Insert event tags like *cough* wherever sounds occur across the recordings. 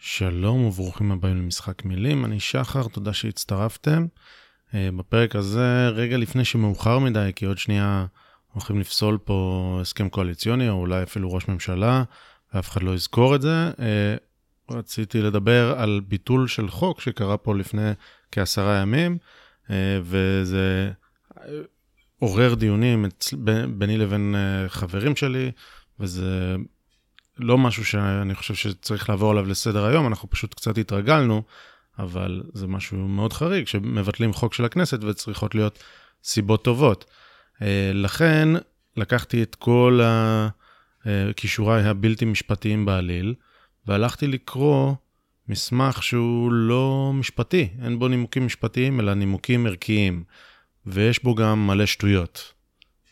שלום וברוכים הבאים למשחק מילים, אני שחר, תודה שהצטרפתם. אה, בפרק הזה, רגע לפני שמאוחר מדי, כי עוד שנייה הולכים לפסול פה הסכם קואליציוני, או אולי אפילו ראש ממשלה, ואף אחד לא יזכור את זה, אה, רציתי לדבר על ביטול של חוק שקרה פה לפני כעשרה ימים, אה, וזה עורר דיונים ביני לבין חברים שלי, וזה לא משהו שאני חושב שצריך לעבור עליו לסדר היום, אנחנו פשוט קצת התרגלנו, אבל זה משהו מאוד חריג, שמבטלים חוק של הכנסת וצריכות להיות סיבות טובות. אה, לכן לקחתי את כל הכישוריי הבלתי משפטיים בעליל, והלכתי לקרוא מסמך שהוא לא משפטי, אין בו נימוקים משפטיים, אלא נימוקים ערכיים, ויש בו גם מלא שטויות.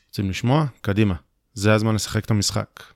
רוצים לשמוע? קדימה. זה הזמן לשחק את המשחק.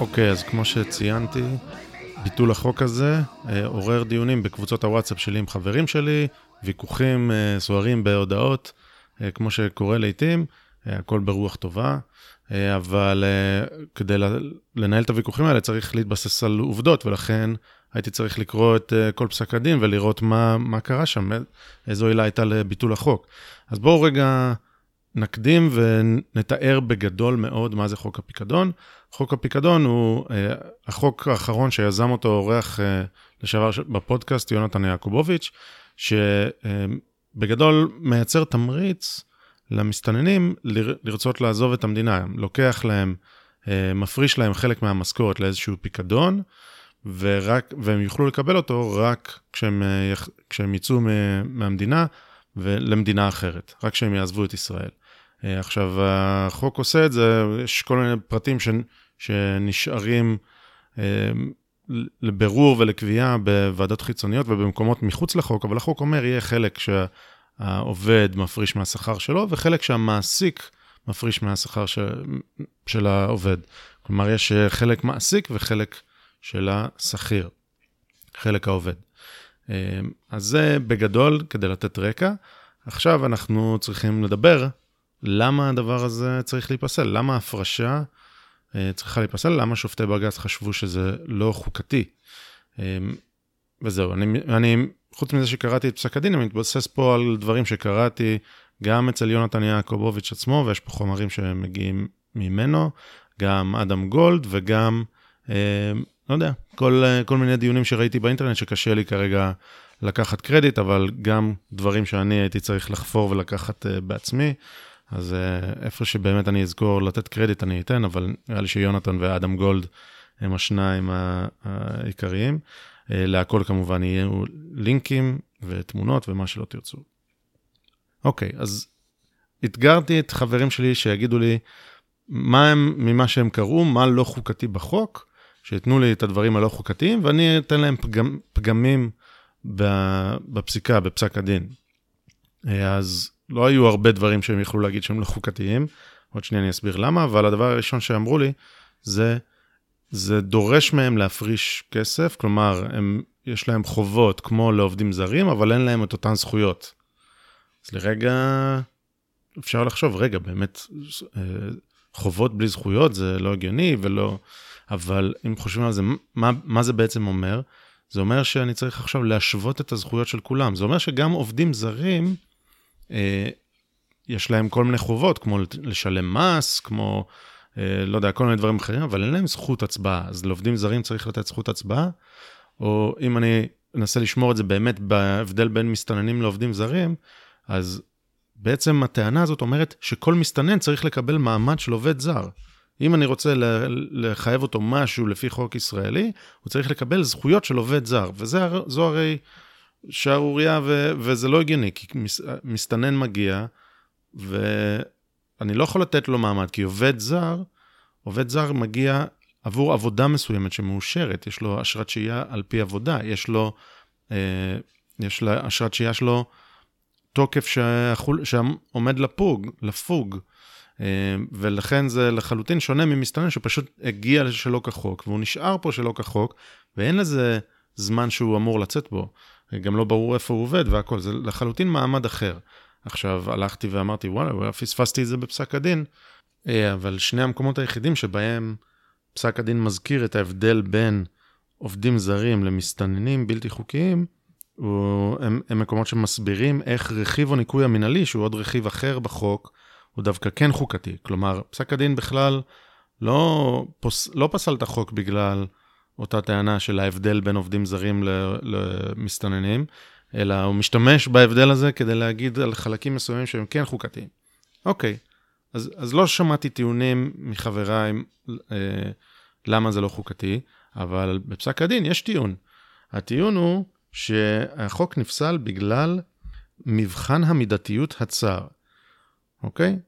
אוקיי, okay, אז כמו שציינתי, ביטול החוק הזה אה, עורר דיונים בקבוצות הוואטסאפ שלי עם חברים שלי, ויכוחים אה, סוערים בהודעות, אה, כמו שקורה לעיתים, אה, הכל ברוח טובה, אה, אבל אה, כדי לנהל את הוויכוחים האלה צריך להתבסס על עובדות, ולכן הייתי צריך לקרוא את אה, כל פסק הדין ולראות מה, מה קרה שם, איזו עילה הייתה לביטול החוק. אז בואו רגע נקדים ונתאר בגדול מאוד מה זה חוק הפיקדון. חוק הפיקדון הוא uh, החוק האחרון שיזם אותו אורח uh, לשעבר בפודקאסט, יונתן יעקובוביץ', שבגדול uh, מייצר תמריץ למסתננים ל- לרצות לעזוב את המדינה. לוקח להם, uh, מפריש להם חלק מהמשכורת לאיזשהו פיקדון, ורק, והם יוכלו לקבל אותו רק כשהם, uh, כשהם יצאו מהמדינה ולמדינה אחרת, רק כשהם יעזבו את ישראל. אה, עכשיו, החוק עושה את זה, יש כל מיני פרטים שנשארים אה, לבירור ולקביעה בוועדות חיצוניות ובמקומות מחוץ לחוק, אבל החוק אומר, יהיה חלק שהעובד מפריש מהשכר שלו, וחלק שהמעסיק מפריש מהשכר של, של העובד. כלומר, יש חלק מעסיק וחלק של השכיר, חלק העובד. אה, אז זה בגדול כדי לתת רקע. עכשיו אנחנו צריכים לדבר למה הדבר הזה צריך להיפסל? למה ההפרשה אה, צריכה להיפסל? למה שופטי בג"ץ חשבו שזה לא חוקתי? אה, וזהו, אני, אני, חוץ מזה שקראתי את פסק הדין, אני מתבסס פה על דברים שקראתי גם אצל יונתן יעקובוביץ' עצמו, ויש פה חומרים שמגיעים ממנו, גם אדם גולד וגם, אה, לא יודע, כל, כל מיני דיונים שראיתי באינטרנט שקשה לי כרגע לקחת קרדיט, אבל גם דברים שאני הייתי צריך לחפור ולקחת uh, בעצמי. אז uh, איפה שבאמת אני אזכור לתת קרדיט אני אתן, אבל נראה לי שיונתן ואדם גולד הם השניים העיקריים. Uh, להכל כמובן יהיו לינקים ותמונות ומה שלא תרצו. אוקיי, אז אתגרתי את חברים שלי שיגידו לי מה הם, ממה שהם קראו, מה לא חוקתי בחוק, שייתנו לי את הדברים הלא חוקתיים, ואני אתן להם פגם, פגמים בפסיקה, בפסק הדין. אה, אז לא היו הרבה דברים שהם יכלו להגיד שהם לא חוקתיים, עוד שנייה אני אסביר למה, אבל הדבר הראשון שאמרו לי זה, זה דורש מהם להפריש כסף, כלומר, הם, יש להם חובות כמו לעובדים זרים, אבל אין להם את אותן זכויות. אז לרגע, אפשר לחשוב, רגע, באמת, אה, חובות בלי זכויות זה לא הגיוני ולא... אבל אם חושבים על זה, מה, מה זה בעצם אומר? זה אומר שאני צריך עכשיו להשוות את הזכויות של כולם. זה אומר שגם עובדים זרים, יש להם כל מיני חובות, כמו לשלם מס, כמו, אה, לא יודע, כל מיני דברים אחרים, אבל אין להם זכות הצבעה. אז לעובדים זרים צריך לתת זכות הצבעה, או אם אני אנסה לשמור את זה באמת בהבדל בין מסתננים לעובדים זרים, אז בעצם הטענה הזאת אומרת שכל מסתנן צריך לקבל מעמד של עובד זר. אם אני רוצה לחייב אותו משהו לפי חוק ישראלי, הוא צריך לקבל זכויות של עובד זר, וזו הרי שערורייה ו- וזה לא הגיוני, כי מס- מסתנן מגיע, ואני לא יכול לתת לו מעמד, כי עובד זר עובד זר מגיע עבור עבודה מסוימת שמאושרת, יש לו אשרת שהייה על פי עבודה, יש לו, אה, יש לאשרת שהייה שלו תוקף שהחול, שעומד לפוג, לפוג. אה, ולכן זה לחלוטין שונה ממסתנן שפשוט הגיע שלא כחוק, והוא נשאר פה שלא כחוק, ואין לזה זמן שהוא אמור לצאת בו. גם לא ברור איפה הוא עובד והכל, זה לחלוטין מעמד אחר. עכשיו הלכתי ואמרתי, וואלה, פספסתי את זה בפסק הדין, אה, אבל שני המקומות היחידים שבהם פסק הדין מזכיר את ההבדל בין עובדים זרים למסתננים בלתי חוקיים, הוא, הם, הם מקומות שמסבירים איך רכיב הניקוי המינהלי, שהוא עוד רכיב אחר בחוק, הוא דווקא כן חוקתי. כלומר, פסק הדין בכלל לא, פוס, לא פסל את החוק בגלל אותה טענה של ההבדל בין עובדים זרים למסתננים, אלא הוא משתמש בהבדל הזה כדי להגיד על חלקים מסוימים שהם כן חוקתיים. אוקיי, אז, אז לא שמעתי טיעונים מחבריי אה, למה זה לא חוקתי, אבל בפסק הדין יש טיעון. הטיעון הוא שהחוק נפסל בגלל מבחן המידתיות הצר, אוקיי?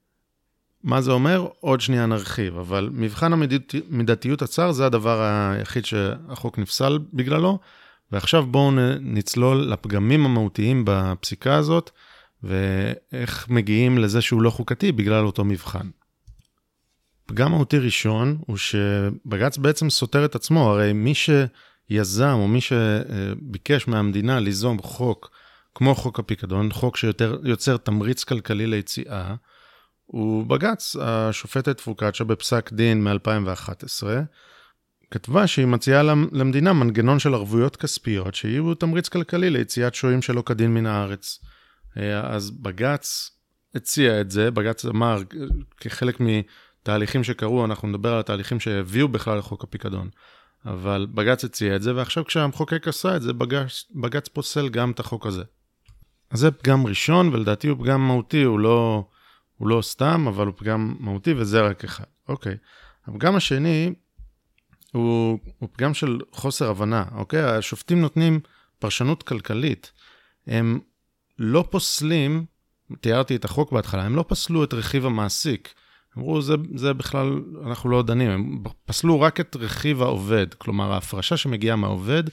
מה זה אומר? עוד שנייה נרחיב, אבל מבחן המידתיות הצר זה הדבר היחיד שהחוק נפסל בגללו, ועכשיו בואו נצלול לפגמים המהותיים בפסיקה הזאת, ואיך מגיעים לזה שהוא לא חוקתי בגלל אותו מבחן. פגם מהותי ראשון הוא שבג"ץ בעצם סותר את עצמו, הרי מי שיזם או מי שביקש מהמדינה ליזום חוק כמו חוק הפיקדון, חוק שיוצר תמריץ כלכלי ליציאה, הוא בג"ץ, השופטת פוקצ'ה בפסק דין מ-2011, כתבה שהיא מציעה למדינה מנגנון של ערבויות כספיות שיהיו תמריץ כלכלי ליציאת שוהים שלא כדין מן הארץ. אה, אז בג"ץ הציע את זה, בג"ץ אמר כחלק מתהליכים שקרו, אנחנו נדבר על התהליכים שהביאו בכלל לחוק הפיקדון, אבל בג"ץ הציע את זה, ועכשיו כשהמחוקק עשה את זה, בג"ץ, בג"ץ פוסל גם את החוק הזה. אז זה פגם ראשון, ולדעתי הוא פגם מהותי, הוא לא, הוא לא סתם, אבל הוא פגם מהותי, וזה רק אחד. אוקיי. הפגם השני הוא, הוא פגם של חוסר הבנה, אוקיי? השופטים נותנים פרשנות כלכלית. הם לא פוסלים, תיארתי את החוק בהתחלה, הם לא פסלו את רכיב המעסיק. אמרו, זה, זה בכלל, אנחנו לא דנים, הם פסלו רק את רכיב העובד, כלומר ההפרשה שמגיעה מהעובד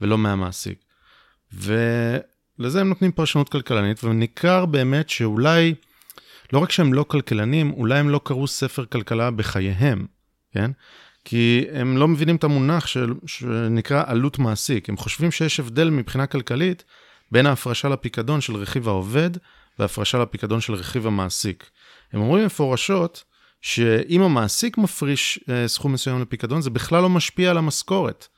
ולא מהמעסיק. ולזה הם נותנים פרשנות כלכלנית, וניכר באמת שאולי, לא רק שהם לא כלכלנים, אולי הם לא קראו ספר כלכלה בחייהם, כן? כי הם לא מבינים את המונח של, שנקרא עלות מעסיק. הם חושבים שיש הבדל מבחינה כלכלית בין ההפרשה לפיקדון של רכיב העובד וההפרשה לפיקדון של רכיב המעסיק. הם אומרים מפורשות שאם המעסיק מפריש אה, סכום מסוים לפיקדון, זה בכלל לא משפיע על המשכורת.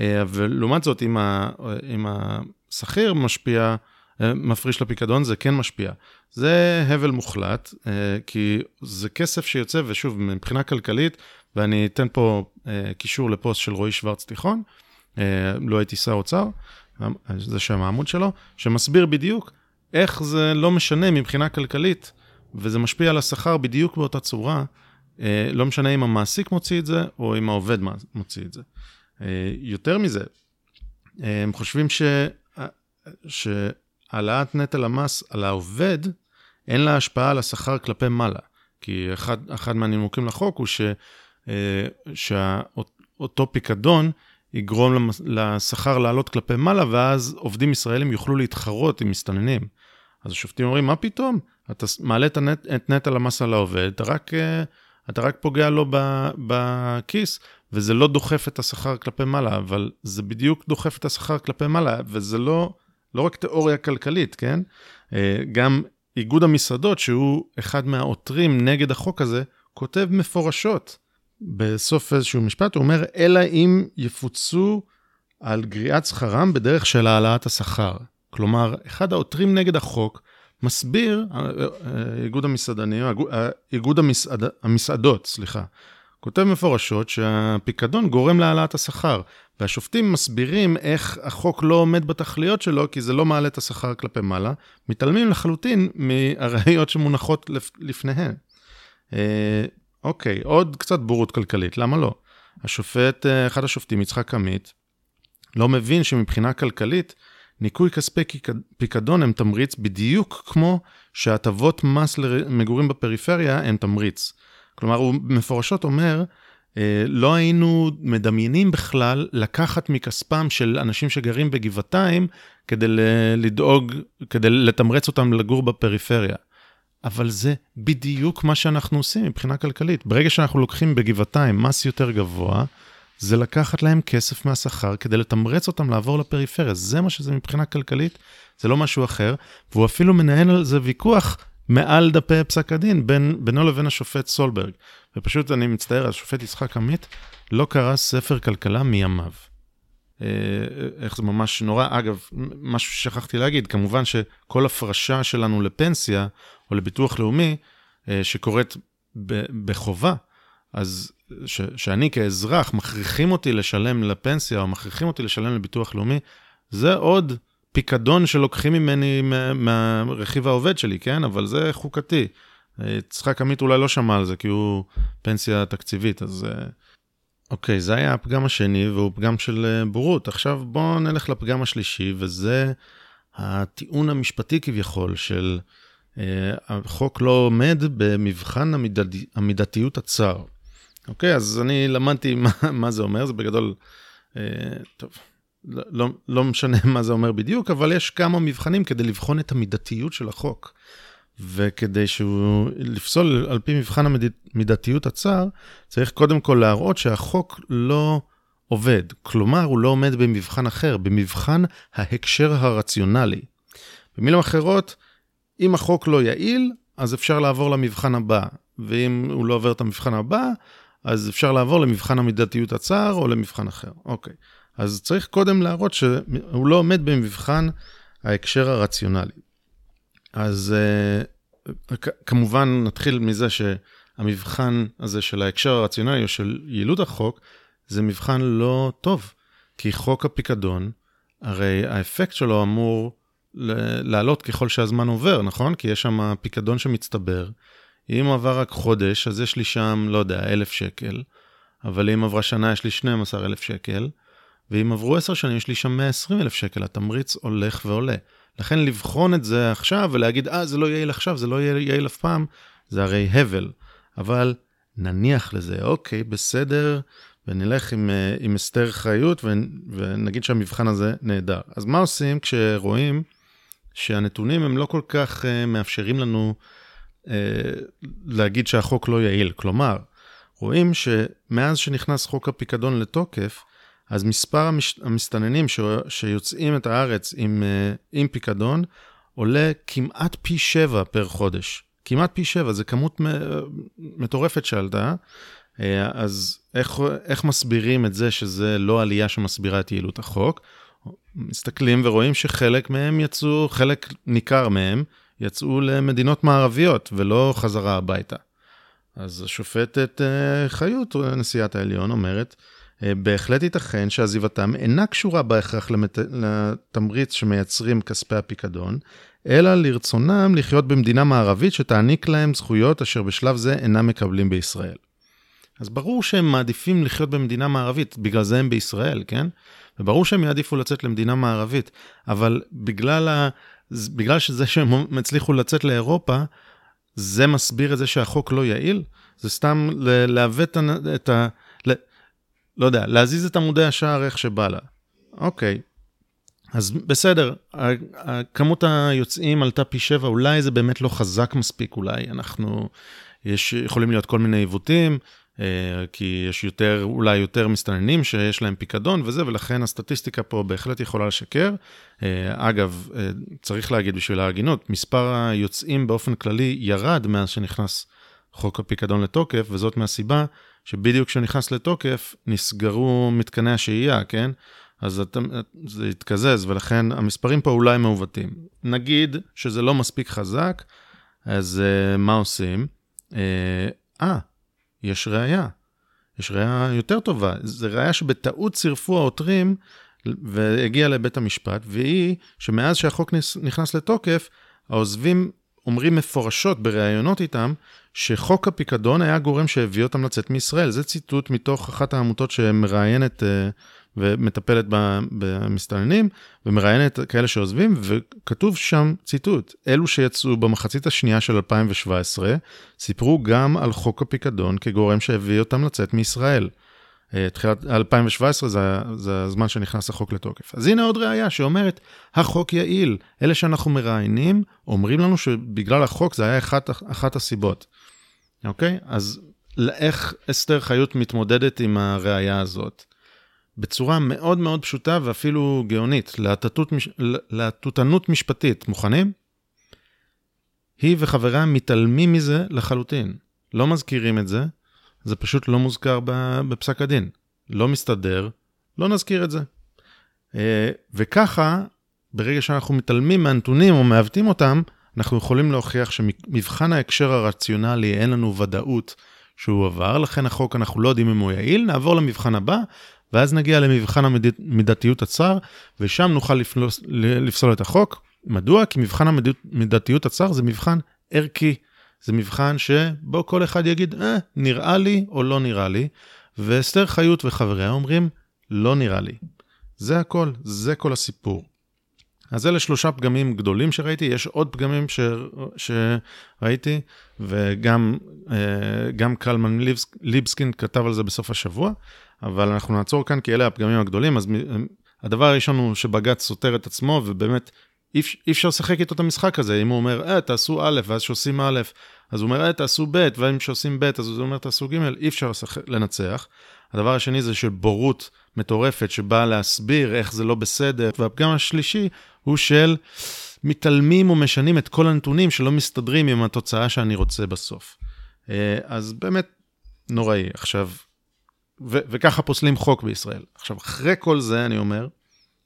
אה, ולעומת זאת, אם, ה, אם השכיר משפיע, אה, מפריש לפיקדון, זה כן משפיע. זה הבל מוחלט, אה, כי זה כסף שיוצא, ושוב, מבחינה כלכלית, ואני אתן פה אה, קישור לפוסט של רועי שוורץ תיכון, אה, לא הייתי שר אוצר, זה שם העמוד שלו, שמסביר בדיוק איך זה לא משנה מבחינה כלכלית, וזה משפיע על השכר בדיוק באותה צורה, אה, לא משנה אם המעסיק מוציא את זה, או אם העובד מוציא את זה. אה, יותר מזה, אה, הם חושבים ש... אה, שהעלאת נטל המס על העובד, אין לה השפעה על השכר כלפי מעלה. כי אחד, אחד מהנימוקים לחוק הוא ש... אה, שאותו פיקדון יגרום לשכר לעלות כלפי מעלה, ואז עובדים ישראלים יוכלו להתחרות עם מסתננים. אז השופטים אומרים, מה פתאום? אתה מעלה את, הנט, את נטל המס על העובד, אתה רק, אה, אתה רק פוגע לו בכיס, וזה לא דוחף את השכר כלפי מעלה, אבל זה בדיוק דוחף את השכר כלפי מעלה, וזה לא, לא רק תיאוריה כלכלית, כן? אה, גם איגוד המסעדות, שהוא אחד מהעותרים נגד החוק הזה, כותב מפורשות בסוף איזשהו משפט, הוא אומר, אלא אם יפוצו על גריעת שכרם בדרך של העלאת השכר. כלומר, אחד העותרים נגד החוק מסביר, אה, אה, איגוד המסעדנים, איגוד המסעד, המסעדות, סליחה, כותב מפורשות שהפיקדון גורם להעלאת השכר, והשופטים מסבירים איך החוק לא עומד בתכליות שלו, כי זה לא מעלה את השכר כלפי מעלה, מתעלמים לחלוטין מהראיות שמונחות לפניהן. אוקיי, עוד קצת בורות כלכלית, למה לא? השופט, אה, אחד השופטים, יצחק עמית, לא מבין שמבחינה כלכלית, ניכוי כספי פיקדון הם תמריץ בדיוק כמו שהטבות מס למגורים בפריפריה הם תמריץ. כלומר, הוא מפורשות אומר, אה, לא היינו מדמיינים בכלל לקחת מכספם של אנשים שגרים בגבעתיים כדי לדאוג, כדי לתמרץ אותם לגור בפריפריה. אבל זה בדיוק מה שאנחנו עושים מבחינה כלכלית. ברגע שאנחנו לוקחים בגבעתיים מס יותר גבוה, זה לקחת להם כסף מהשכר כדי לתמרץ אותם לעבור לפריפריה. זה מה שזה מבחינה כלכלית, זה לא משהו אחר. והוא אפילו מנהל על זה ויכוח מעל דפי פסק הדין בין, בינו לבין השופט סולברג. ופשוט, אני מצטער, השופט יצחק עמית לא קרא ספר כלכלה מימיו. אה, איך זה ממש נורא. אגב, משהו ששכחתי להגיד, כמובן שכל הפרשה שלנו לפנסיה או לביטוח לאומי, אה, שקורית בחובה, אז ש, שאני כאזרח, מכריחים אותי לשלם לפנסיה או מכריחים אותי לשלם לביטוח לאומי, זה עוד פיקדון שלוקחים ממני מהרכיב העובד שלי, כן? אבל זה חוקתי. יצחק עמית אולי לא שמע על זה, כי הוא פנסיה תקציבית, אז... אה, אוקיי, זה היה הפגם השני, והוא פגם של אה, בורות. עכשיו בואו נלך לפגם השלישי, וזה הטיעון המשפטי כביכול של אה, החוק לא עומד במבחן המידד... המידתיות הצר. אוקיי, אז אני למדתי *laughs* מה, מה זה אומר, זה בגדול, אה, טוב, לא, לא, לא משנה *laughs* מה זה אומר בדיוק, אבל יש כמה מבחנים כדי לבחון את המידתיות של החוק. וכדי שהוא לפסול על פי מבחן המידתיות הצר, צריך קודם כל להראות שהחוק לא עובד. כלומר, הוא לא עומד במבחן אחר, במבחן ההקשר הרציונלי. במילים אחרות, אם החוק לא יעיל, אז אפשר לעבור למבחן הבא, ואם הוא לא עובר את המבחן הבא, אז אפשר לעבור למבחן המידתיות הצר או למבחן אחר. אוקיי. אז צריך קודם להראות שהוא לא עומד במבחן ההקשר הרציונלי. אז uh, כמובן נתחיל מזה שהמבחן הזה של ההקשר הרציונלי או של יעילות החוק, זה מבחן לא טוב. כי חוק הפיקדון, הרי האפקט שלו אמור לעלות ככל שהזמן עובר, נכון? כי יש שם פיקדון שמצטבר. אם עבר רק חודש, אז יש לי שם, לא יודע, אלף שקל, אבל אם עברה שנה, יש לי 12 אלף שקל, ואם עברו עשר שנים, יש לי שם 120 אלף שקל, התמריץ הולך ועולה. לכן לבחון את זה עכשיו ולהגיד, אה, זה לא יעיל עכשיו, זה לא יעיל אף פעם, זה הרי הבל. אבל נניח לזה, אוקיי, בסדר, ונלך עם, אה, עם הסתר חיות ונגיד שהמבחן הזה נהדר. אז מה עושים כשרואים שהנתונים הם לא כל כך uh, מאפשרים לנו uh, להגיד שהחוק לא יעיל. כלומר, רואים שמאז שנכנס חוק הפיקדון לתוקף, אז מספר המש... המסתננים ש... שיוצאים את הארץ עם, uh, עם פיקדון עולה כמעט פי שבע פר חודש. כמעט פי שבע, זו כמות מטורפת שעלתה. אז איך, איך מסבירים את זה שזה לא עלייה שמסבירה את יעילות החוק? מסתכלים ורואים שחלק מהם יצאו, חלק ניכר מהם, יצאו למדינות מערביות ולא חזרה הביתה. אז השופטת אה, חיות, נשיאת העליון, אומרת, אה, בהחלט ייתכן שעזיבתם אינה קשורה בהכרח למת... לתמריץ שמייצרים כספי הפיקדון, אלא לרצונם לחיות במדינה מערבית שתעניק להם זכויות אשר בשלב זה אינם מקבלים בישראל. אז ברור שהם מעדיפים לחיות במדינה מערבית, בגלל זה הם בישראל, כן? וברור שהם יעדיפו לצאת למדינה מערבית, אבל בגלל, ה... בגלל שזה שהם הצליחו לצאת לאירופה, זה מסביר את זה שהחוק לא יעיל? זה סתם לעוות את ה... לא יודע, להזיז את עמודי השער איך שבא לה. אוקיי, אז בסדר, כמות היוצאים עלתה פי שבע, אולי זה באמת לא חזק מספיק, אולי אנחנו, יש, יכולים להיות כל מיני עיוותים, אה, כי יש יותר, אולי יותר מסתננים שיש להם פיקדון וזה, ולכן הסטטיסטיקה פה בהחלט יכולה לשקר. אה, אגב, אה, צריך להגיד בשביל ההגינות, מספר היוצאים באופן כללי ירד מאז שנכנס חוק הפיקדון לתוקף, וזאת מהסיבה שבדיוק כשנכנס לתוקף נסגרו מתקני השהייה, כן? אז את, זה התקזז, ולכן המספרים פה אולי מעוותים. נגיד שזה לא מספיק חזק, אז uh, מה עושים? אה, יש ראייה. יש ראייה יותר טובה. זו ראייה שבטעות צירפו העותרים והגיע לבית המשפט, והיא שמאז שהחוק נכנס לתוקף, העוזבים אומרים מפורשות בראיונות איתם, שחוק הפיקדון היה גורם שהביא אותם לצאת מישראל. זה ציטוט מתוך אחת העמותות שמראיינת uh, ומטפלת במסתננים, ומראיינת כאלה שעוזבים, וכתוב שם ציטוט, אלו שיצאו במחצית השנייה של 2017, סיפרו גם על חוק הפיקדון כגורם שהביא אותם לצאת מישראל. אה, תחילת 2017 זה, זה הזמן שנכנס החוק לתוקף. אז הנה עוד ראייה שאומרת, החוק יעיל. אלה שאנחנו מראיינים, אומרים לנו שבגלל החוק זה היה אחת, אחת הסיבות. אוקיי? אז איך אסתר חיות מתמודדת עם הראייה הזאת? בצורה מאוד מאוד פשוטה ואפילו גאונית, להטוטנות משפטית. מוכנים? היא וחבריה מתעלמים מזה לחלוטין. לא מזכירים את זה, זה פשוט לא מוזכר בפסק הדין. לא מסתדר, לא נזכיר את זה. אה, וככה, ברגע שאנחנו מתעלמים מהנתונים או מעוותים אותם, אנחנו יכולים להוכיח שמבחן ההקשר הרציונלי, אין לנו ודאות שהוא עבר, לכן החוק אנחנו לא יודעים אם הוא יעיל, נעבור למבחן הבא, ואז נגיע למבחן המידתיות הצר, ושם נוכל לפלוס, לפסול את החוק. מדוע? כי מבחן המידתיות הצר זה מבחן ערכי. זה מבחן שבו כל אחד יגיד, אה, נראה לי או לא נראה לי, ואסתר חיות וחבריה אומרים, לא נראה לי. זה הכל, זה כל הסיפור. אז אלה שלושה פגמים גדולים שראיתי, יש עוד פגמים ש... שראיתי, וגם אה, קלמן ליבס... ליבסקין כתב על זה בסוף השבוע, אבל אנחנו נעצור כאן כי אלה הפגמים הגדולים. אז הדבר הראשון הוא שבג"ץ סותר את עצמו, ובאמת אי אפשר לשחק איתו את המשחק הזה. אם הוא אומר, אה, תעשו א', ואז שעושים א', אז הוא אומר, אה, תעשו ב', ואם שעושים ב', אז הוא אומר, תעשו ג', אי אפשר לנצח. הדבר השני זה של בורות מטורפת שבאה להסביר איך זה לא בסדר, והפגם השלישי הוא של מתעלמים ומשנים את כל הנתונים שלא מסתדרים עם התוצאה שאני רוצה בסוף. אה, אז באמת נוראי. עכשיו, ו- וככה פוסלים חוק בישראל. עכשיו, אחרי כל זה, אני אומר,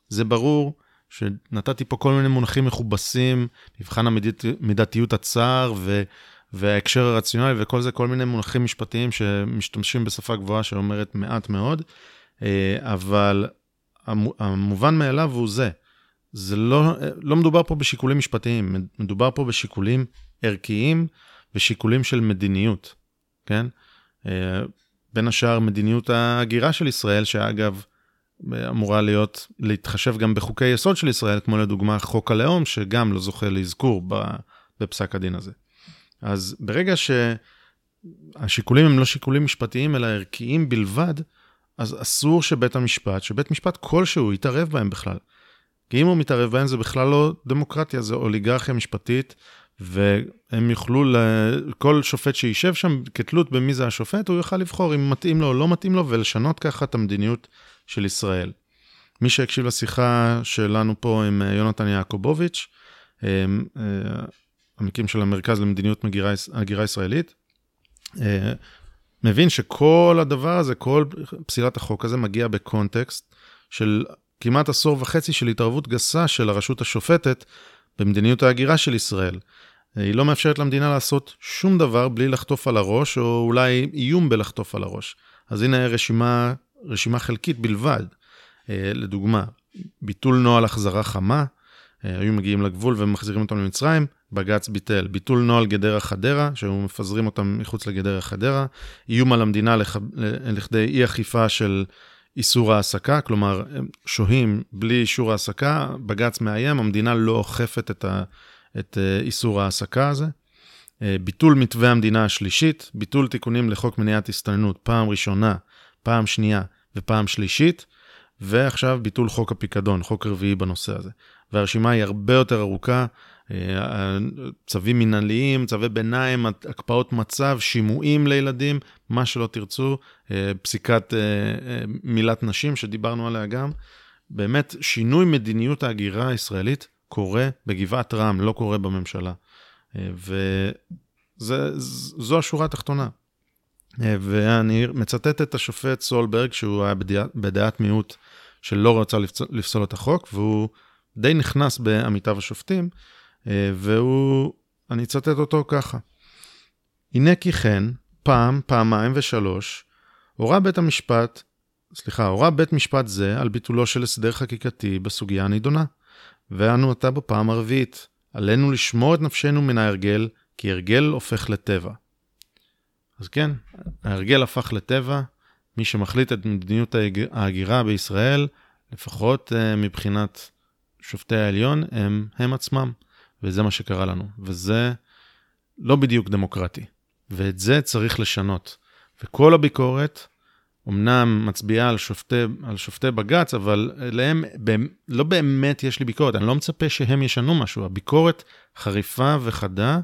זה ברור שנתתי פה כל מיני מונחים מכובסים, מבחן המידתיות הצער ו- וההקשר הרציונלי וכל זה, כל מיני מונחים משפטיים שמשתמשים בשפה גבוהה שאומרת מעט מאוד, אה, אבל המובן מאליו הוא זה. זה לא, לא מדובר פה בשיקולים משפטיים, מדובר פה בשיקולים ערכיים ושיקולים של מדיניות, כן? אה, בין השאר מדיניות ההגירה של ישראל, שאגב, אמורה להיות, להתחשב גם בחוקי יסוד של ישראל, כמו לדוגמה חוק הלאום, שגם לא זוכה לאזכור בפסק הדין הזה. אז ברגע שהשיקולים הם לא שיקולים משפטיים, אלא ערכיים בלבד, אז אסור שבית המשפט, שבית משפט כלשהו יתערב בהם בכלל. כי אם הוא מתערב בהם זה בכלל לא דמוקרטיה, זה אוליגרכיה משפטית, והם יוכלו, כל שופט שישב שם, כתלות במי זה השופט, הוא יוכל לבחור אם מתאים לו או לא מתאים לו, ולשנות ככה את המדיניות של ישראל. מי שהקשיב לשיחה שלנו פה עם אה, יונתן יעקובוביץ', אה, המקים של המרכז למדיניות הגירה ישראלית, אה, מבין שכל הדבר הזה, כל פסילת החוק הזה מגיע בקונטקסט של כמעט עשור וחצי של התערבות גסה של הרשות השופטת במדיניות ההגירה של ישראל. היא לא מאפשרת למדינה לעשות שום דבר בלי לחטוף על הראש, או אולי איום בלחטוף על הראש. אז הנה רשימה, רשימה חלקית בלבד. אה, לדוגמה, ביטול נוהל החזרה חמה, אה, היו מגיעים לגבול ומחזירים אותם למצרים, בג"ץ ביטל. ביטול נוהל גדרה חדרה, שהיו מפזרים אותם מחוץ לגדרה חדרה, איום על המדינה לח... לכדי אי אכיפה של איסור העסקה, כלומר, שוהים בלי אישור העסקה, בג"ץ מאיים, המדינה לא אוכפת את, ה... את אה, איסור העסקה הזה. אה, ביטול מתווה המדינה השלישית, ביטול תיקונים לחוק מניעת הסתננות, פעם ראשונה, פעם שנייה ופעם שלישית, ועכשיו ביטול חוק הפיקדון, חוק רביעי בנושא הזה. והרשימה היא הרבה יותר ארוכה, אה, צווים מנהליים, צווי ביניים, הקפאות מצב, שימועים לילדים, מה שלא תרצו, אה, פסיקת אה, מילת נשים שדיברנו עליה גם. באמת, שינוי מדיניות ההגירה הישראלית קורה בגבעת רם, לא קורה בממשלה. וזו השורה התחתונה. ואני מצטט את השופט סולברג, שהוא היה בדעת מיעוט שלא רצה לפסול את החוק, והוא די נכנס בעמיתיו השופטים, אה, והוא, אני אצטט אותו ככה: הנה כי כן, פעם, פעמיים ושלוש, הורה בית המשפט, סליחה, הורה בית משפט זה על ביטולו של הסדר חקיקתי בסוגיה הנידונה, ואנו עתה בפעם הרביעית. עלינו לשמור את נפשנו מן ההרגל, כי הרגל הופך לטבע. אז כן, ההרגל הפך לטבע, מי שמחליט את מדיניות ההגירה בישראל, לפחות uh, מבחינת שופטי העליון, הם, הם עצמם. וזה מה שקרה לנו. וזה לא בדיוק דמוקרטי. ואת זה צריך לשנות. וכל הביקורת, אמנם מצביעה על שופטי, על שופטי בג"ץ, אבל אליהם לא באמת יש לי ביקורת. אני לא מצפה שהם ישנו משהו. הביקורת חריפה וחדה,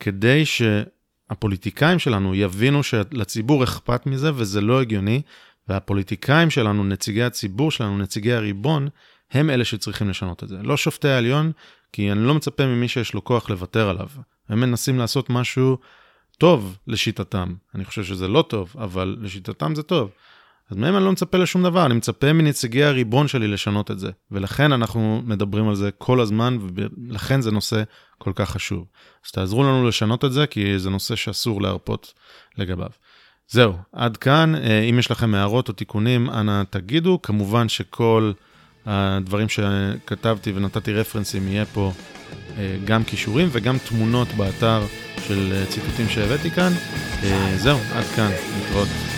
כדי שהפוליטיקאים שלנו יבינו שלציבור אכפת מזה וזה לא הגיוני, והפוליטיקאים שלנו, נציגי הציבור שלנו, נציגי הריבון, הם אלה שצריכים לשנות את זה. לא שופטי העליון, כי אני לא מצפה ממי שיש לו כוח לוותר עליו. הם מנסים לעשות משהו טוב לשיטתם. אני חושב שזה לא טוב, אבל לשיטתם זה טוב. אז מהם אני לא מצפה לשום דבר, אני מצפה מנציגי הריבון שלי לשנות את זה. ולכן אנחנו מדברים על זה כל הזמן, ולכן זה נושא כל כך חשוב. אז תעזרו לנו לשנות את זה, כי זה נושא שאסור להרפות לגביו. זהו, עד כאן. אה, אם יש לכם הערות או תיקונים, אנא תגידו. כמובן שכל הדברים שכתבתי ונתתי רפרנסים, יהיה פה אה, גם כישורים וגם תמונות באתר של אה, ציטוטים שהבאתי כאן. זהו, עד כאן, להתראות.